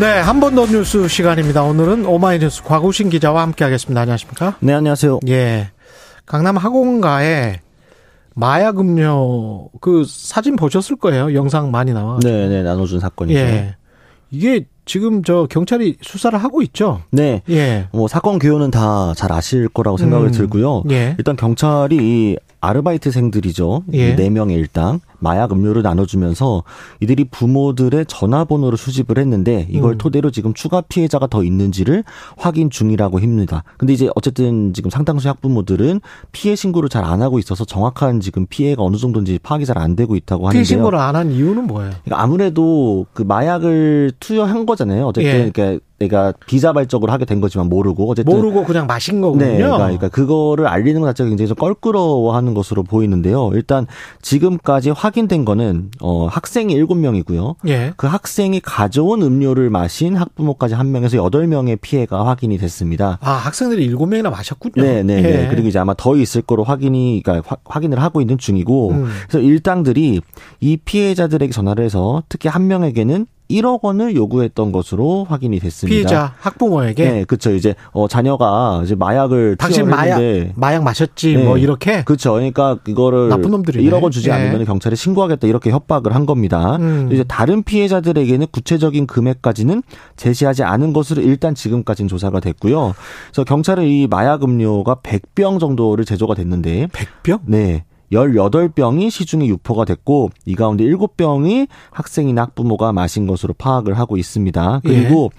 네, 한 번 더 뉴스 시간입니다. 오늘은 오마이뉴스 곽우신 기자와 함께하겠습니다. 안녕하십니까? 네, 안녕하세요. 예, 강남 학원가에 마약 음료 그 사진 보셨을 거예요. 영상 많이 나와. 네, 네, 나눠준 사건이죠. 예, 이게 지금 저 경찰이 수사를 하고 있죠. 네. 예. 뭐 사건 개요는 다 잘 아실 거라고 생각을 음, 들고요. 예. 일단 경찰이 이 아르바이트생들이죠. 예. 네 명의 일당 마약 음료를 나눠주면서 이들이 부모들의 전화번호를 수집을 했는데 이걸 음. 토대로 지금 추가 피해자가 더 있는지를 확인 중이라고 합니다. 근데 이제 어쨌든 지금 상당수 학부모들은 피해 신고를 잘 안 하고 있어서 정확한 지금 피해가 어느 정도인지 파악이 잘 안 되고 있다고 하는데요. 피해 신고를 안 한 이유는 뭐예요? 그러니까 아무래도 그 마약을 투여한 거잖아요. 어쨌든 예. 그러니까 내가 비자발적으로 하게 된 거지만 모르고 어쨌든 모르고 그냥 마신 거군요. 네, 그러니까, 그러니까 그거를 알리는 것 자체가 굉장히 좀 껄끄러워하는 것으로 보이는데요. 일단 지금까지 확인된 거는 어 학생이 7명이고요. 예. 그 학생이 가져온 음료를 마신 학부모까지 한 명에서 8명의 피해가 확인이 됐습니다. 아, 학생들이 일곱 명이나 마셨군요. 네, 네, 예. 네. 그리고 이제 아마 더 있을 거로 확인이, 그러니까 화- 확인을 하고 있는 중이고, 음. 그래서 일당들이 이 피해자들에게 전화를 해서 특히 한 명에게는 1억 원을 요구했던 것으로 확인이 됐습니다. 피해자 학부모에게 네, 그렇죠. 이제 어 자녀가 이제 마약을 당신 마약 마약 마셨지 네. 뭐 이렇게 그렇죠. 그러니까 이거를 나쁜 놈들이네. 1억 원 주지 예. 않으면 경찰에 신고하겠다 이렇게 협박을 한 겁니다. 음. 이제 다른 피해자들에게는 구체적인 금액까지는 제시하지 않은 것으로 일단 지금까지는 조사가 됐고요. 그래서 경찰은 이 마약 음료가 100병 정도를 제조가 됐는데 백병? 네. 18병이 시중에 유포가 됐고 이 가운데 7병이 학생이나 학부모가 마신 것으로 파악을 하고 있습니다. 그리고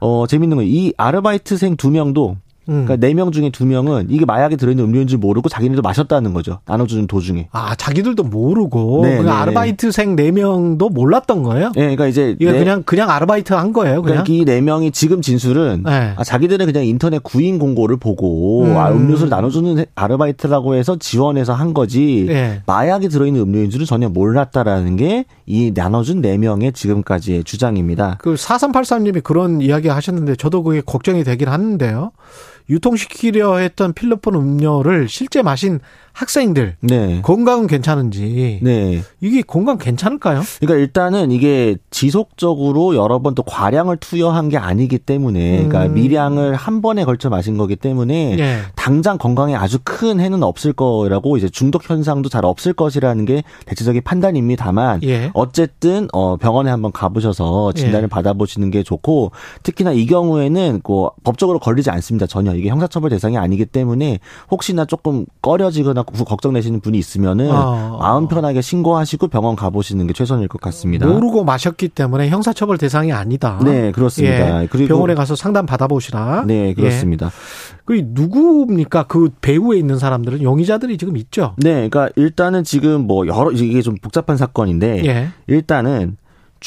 어 재밌는 건 이 아르바이트생 두 명도 음. 그러니까 네 명 중에 두 명은 이게 마약에 들어있는 음료인 줄 모르고 자기네도 마셨다는 거죠. 나눠주는 도중에. 아, 자기들도 모르고 네, 그 네. 아르바이트생 네 명도 몰랐던 거예요? 예, 그러니까 이제 이거 네- 그냥 그냥 아르바이트 한 거예요, 그냥. 그러니까 이네 명이 지금 진술은 네. 아, 자기들은 그냥 인터넷 구인 공고를 보고 음. 아, 음료수를 나눠주는 아르바이트라고 해서 지원해서 한 거지 예. 마약이 들어있는 음료인 줄은 전혀 몰랐다라는 게 이 나눠준 네 명의 지금까지의 주장입니다. 그 4383님이 그런 이야기 하셨는데 저도 그게 걱정이 되긴 하는데요. 유통시키려 했던 필로폰 음료를 실제 마신 학생들 네. 건강은 괜찮은지 네. 이게 건강 괜찮을까요? 그러니까 일단은 이게 지속적으로 여러 번 또 과량을 투여한 게 아니기 때문에 그러니까 음. 미량을 한 번에 걸쳐 마신 거기 때문에 예. 당장 건강에 아주 큰 해는 없을 거라고 이제 중독 현상도 잘 없을 것이라는 게 대체적인 판단입니다만 예. 어쨌든 어 병원에 한번 가보셔서 진단을 예. 받아보시는 게 좋고 특히나 이 경우에는 그 법적으로 걸리지 않습니다 전혀 이게 형사처벌 대상이 아니기 때문에 혹시나 조금 꺼려지거나 구- 걱정되시는 분이 있으면은 아. 마음 편하게 신고하시고 병원 가보시는 게 최선일 것 같습니다. 모르고 마셨기 때문에 형사처벌 대상이 아니다. 네 그렇습니다. 예. 그리고 병원에 가서 상담 받아보시라. 네 그렇습니다. 예. 그 누구입니까? 그 배후에 있는 사람들은 용의자들이 지금 있죠. 네, 그러니까 일단은 지금 뭐 여러 이게 좀 복잡한 사건인데 예. 일단은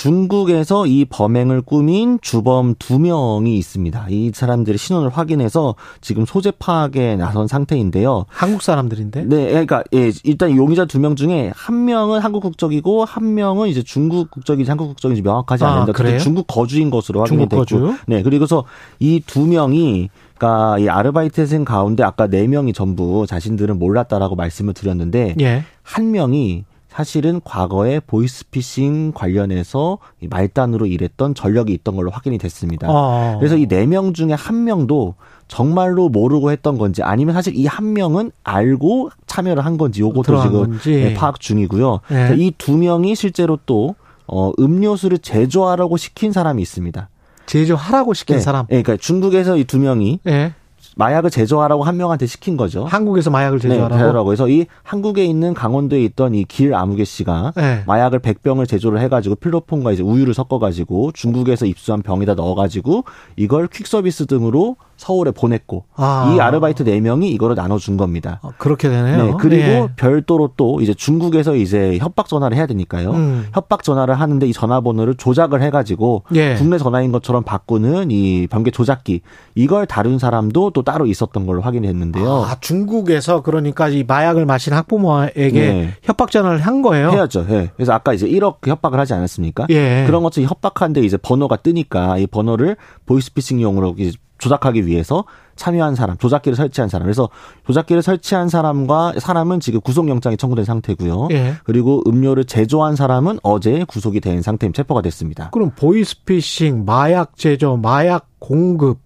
중국에서 이 범행을 꾸민 주범 두 명이 있습니다. 이 사람들의 신원을 확인해서 지금 소재 파악에 나선 상태인데요. 한국 사람들인데. 네, 그러니까 예, 일단 용의자 두 명 중에 한 명은 한국 국적이고 한 명은 이제 중국 국적인지 한국 국적인지 명확하지 아, 않는데 그래요? 중국 거주인 것으로 확인이 중국 됐고, 거주? 네, 그리고서 이 두 명이 그러니까 이 아르바이트생 가운데 아까 네 명이 전부 자신들은 몰랐다라고 말씀을 드렸는데 예. 한 명이 사실은 과거에 보이스피싱 관련해서 이 말단으로 일했던 전력이 있던 걸로 확인이 됐습니다. 어. 그래서 이 네 명 중에 한 명도 정말로 모르고 했던 건지 아니면 사실 이 한 명은 알고 참여를 한 건지 요것도 지금 건지. 예, 파악 중이고요. 예. 이두 명이 실제로 또 어, 음료수를 제조하라고 시킨 사람이 있습니다. 제조하라고 시킨 네. 사람. 예, 그러니까 중국에서 이 두 명이 예. 마약을 제조하라고 한 명한테 시킨 거죠. 한국에서 마약을 네, 제조하라고. 제조하라고. 그래서 이 한국에 있는 강원도에 있던 이 길 아무개 씨가 네. 마약을 100병을 제조를 해가지고 필로폰과 이제 우유를 섞어가지고 중국에서 입수한 병에다 넣어가지고 이걸 퀵서비스 등으로 서울에 보냈고 아. 이 아르바이트 4명이 이거를 나눠준 겁니다. 아, 그렇게 되네요. 네, 그리고 예. 별도로 또 이제 중국에서 이제 협박 전화를 해야 되니까요. 음. 협박 전화를 하는데 이 전화번호를 조작을 해가지고 예. 국내 전화인 것처럼 바꾸는 이 번개 조작기 이걸 다룬 사람도 또 따로 있었던 걸로 확인했는데요. 아, 중국에서 그러니까 이 마약을 마신 학부모에게 네. 협박 전화를 한 거예요. 해야죠. 예. 그래서 아까 이제 1억 협박을 하지 않았습니까? 예. 그런 것처럼 협박하는데 이제 번호가 뜨니까 이 번호를 보이스피싱용으로 조작하기 위해서 참여한 사람, 조작기를 설치한 사람. 그래서 조작기를 설치한 사람과 사람은 지금 구속영장이 청구된 상태고요. 예. 그리고 음료를 제조한 사람은 어제 구속이 된 상태임 체포가 됐습니다. 그럼 보이스피싱, 마약 제조, 마약 공급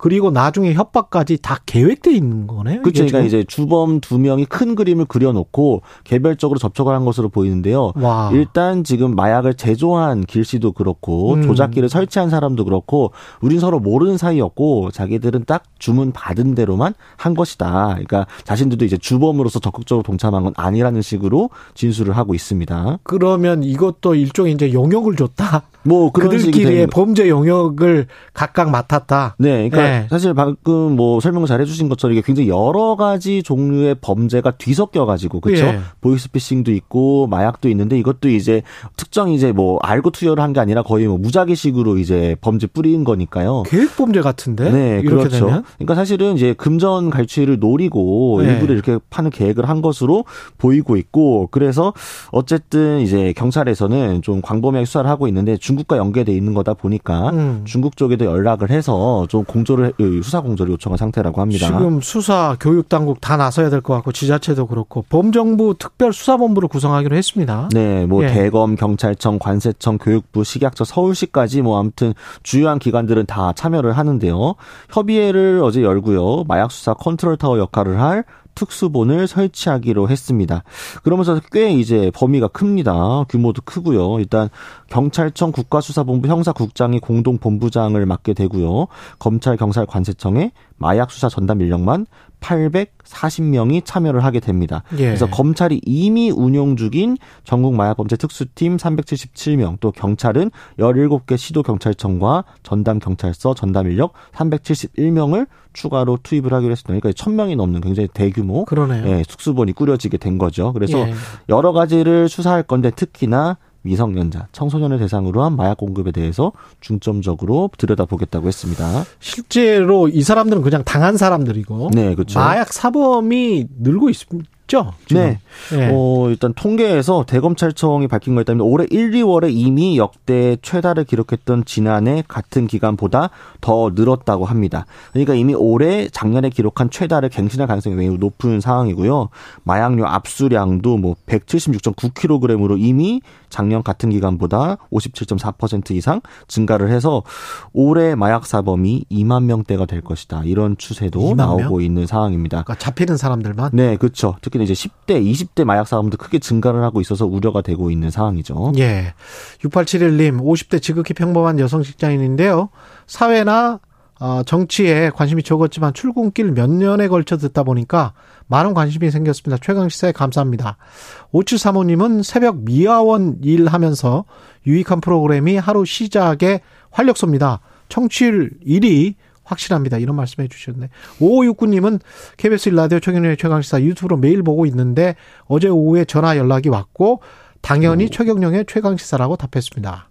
그리고 나중에 협박까지 다 계획돼 있는 거네요. 그렇죠. 그러니까 이제 주범 두 명이 큰 그림을 그려놓고 개별적으로 접촉을 한 것으로 보이는데요. 와. 일단 지금 마약을 제조한 길 씨도 그렇고 음. 조작기를 설치한 사람도 그렇고 우린 서로 모르는 사이였고 자기들은 딱 주문 받은 대로만 한 것이다. 그러니까 자신들도 이제 주범으로서 적극적으로 동참한 건 아니라는 식으로 진술을 하고 있습니다. 그러면 이것도 일종의 이제 용역을 줬다. 뭐 그런 그들끼리의 범죄 용역을 각각 맡았다. 네, 그러니까 네. 사실 방금 뭐 설명 잘 해주신 것처럼 이게 굉장히 여러 가지 종류의 범죄가 뒤섞여 가지고 그렇죠. 예. 보이스피싱도 있고 마약도 있는데 이것도 이제 특정 이제 뭐 알고 투여를 한 게 아니라 거의 뭐 무작위식으로 이제 범죄 뿌리인 거니까요. 계획 범죄 같은데. 네, 그렇죠. 되면? 그러니까 사실은 이제 금전 갈취를 노리고 네. 일부를 이렇게 파는 계획을 한 것으로 보이고 있고 그래서 어쨌든 이제 경찰에서는 좀 광범위하게 수사를 하고 있는데. 중국과 연계돼 있는 거다 보니까 음. 중국 쪽에도 연락을 해서 좀 공조를 수사 공조를 요청한 상태라고 합니다. 지금 수사 교육 당국 다 나서야 될 것 같고 지자체도 그렇고 범정부 특별 수사본부를 구성하기로 했습니다. 네, 뭐 예. 대검, 경찰청, 관세청, 교육부, 식약처, 서울시까지 뭐 아무튼 주요한 기관들은 다 참여를 하는데요. 협의회를 어제 열고요. 마약 수사 컨트롤 타워 역할을 할 특수본을 설치하기로 했습니다. 그러면서 꽤 이제 범위가 큽니다. 규모도 크고요. 일단 경찰청 국가수사본부 형사국장이 공동본부장을 맡게 되고요. 검찰 경찰 관세청에 마약 수사 전담 인력만 840명이 참여를 하게 됩니다. 예. 그래서 검찰이 이미 운용 중인 전국 마약범죄 특수팀 377명, 또 경찰은 17개 시도 경찰청과 전담 경찰서 전담 인력 371명을 추가로 투입을 하기로 했습니다. 그러니까 1000명이 넘는 굉장히 대규모 그러네요. 예, 특수본이 꾸려지게 된 거죠. 그래서 예. 여러 가지를 수사할 건데 특히나 미성년자, 청소년을 대상으로 한 마약 공급에 대해서 중점적으로 들여다보겠다고 했습니다. 실제로 이 사람들은 그냥 당한 사람들이고 네, 그렇죠. 마약 사범이 늘고 있습니다. 있죠? 지금. 네. 네. 어, 일단 통계에서 대검찰청이 밝힌 거에 따르면 올해 1, 2월에 이미 역대 최다를 기록했던 지난해 같은 기간보다 더 늘었다고 합니다. 그러니까 이미 올해 작년에 기록한 최다를 갱신할 가능성이 매우 높은 상황이고요. 마약류 압수량도 뭐 176.9kg으로 이미 작년 같은 기간보다 57.4% 이상 증가를 해서 올해 마약 사범이 2만 명대가 될 것이다. 이런 추세도 나오고 명? 있는 상황입니다. 그러니까 잡히는 사람들만? 네, 그렇죠. 특히 이제 10대, 20대 마약 사범도 크게 증가를 하고 있어서 우려가 되고 있는 상황이죠. 예. 6871님, 50대 지극히 평범한 여성 직장인인데요. 사회나 어, 정치에 관심이 적었지만 출근길 몇 년에 걸쳐 듣다 보니까 많은 관심이 생겼습니다. 최강시사에 감사합니다. 5735님은 새벽 미화원 일하면서 유익한 프로그램이 하루 시작에 활력소입니다. 청취율 1위 확실합니다. 이런 말씀해 주셨네. 5569님은 KBS 일라디오 최경련의 최강시사 유튜브로 매일 보고 있는데 어제 오후에 전화 연락이 왔고 당연히 오. 최경령의 최강시사라고 답했습니다.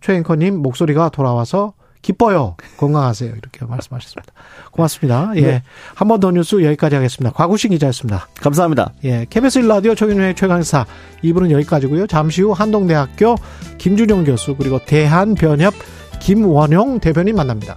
최 앵커님 목소리가 돌아와서 기뻐요. 건강하세요. 이렇게 말씀하셨습니다. 고맙습니다. 예. 네. 한번 더 뉴스 여기까지 하겠습니다. 과구신 기자였습니다. 감사합니다. 예. KBS 일라디오 최경련의 최강시사 2부는 여기까지고요. 잠시 후 한동대학교 김준영 교수 그리고 대한변협 김원용 대변인 만납니다.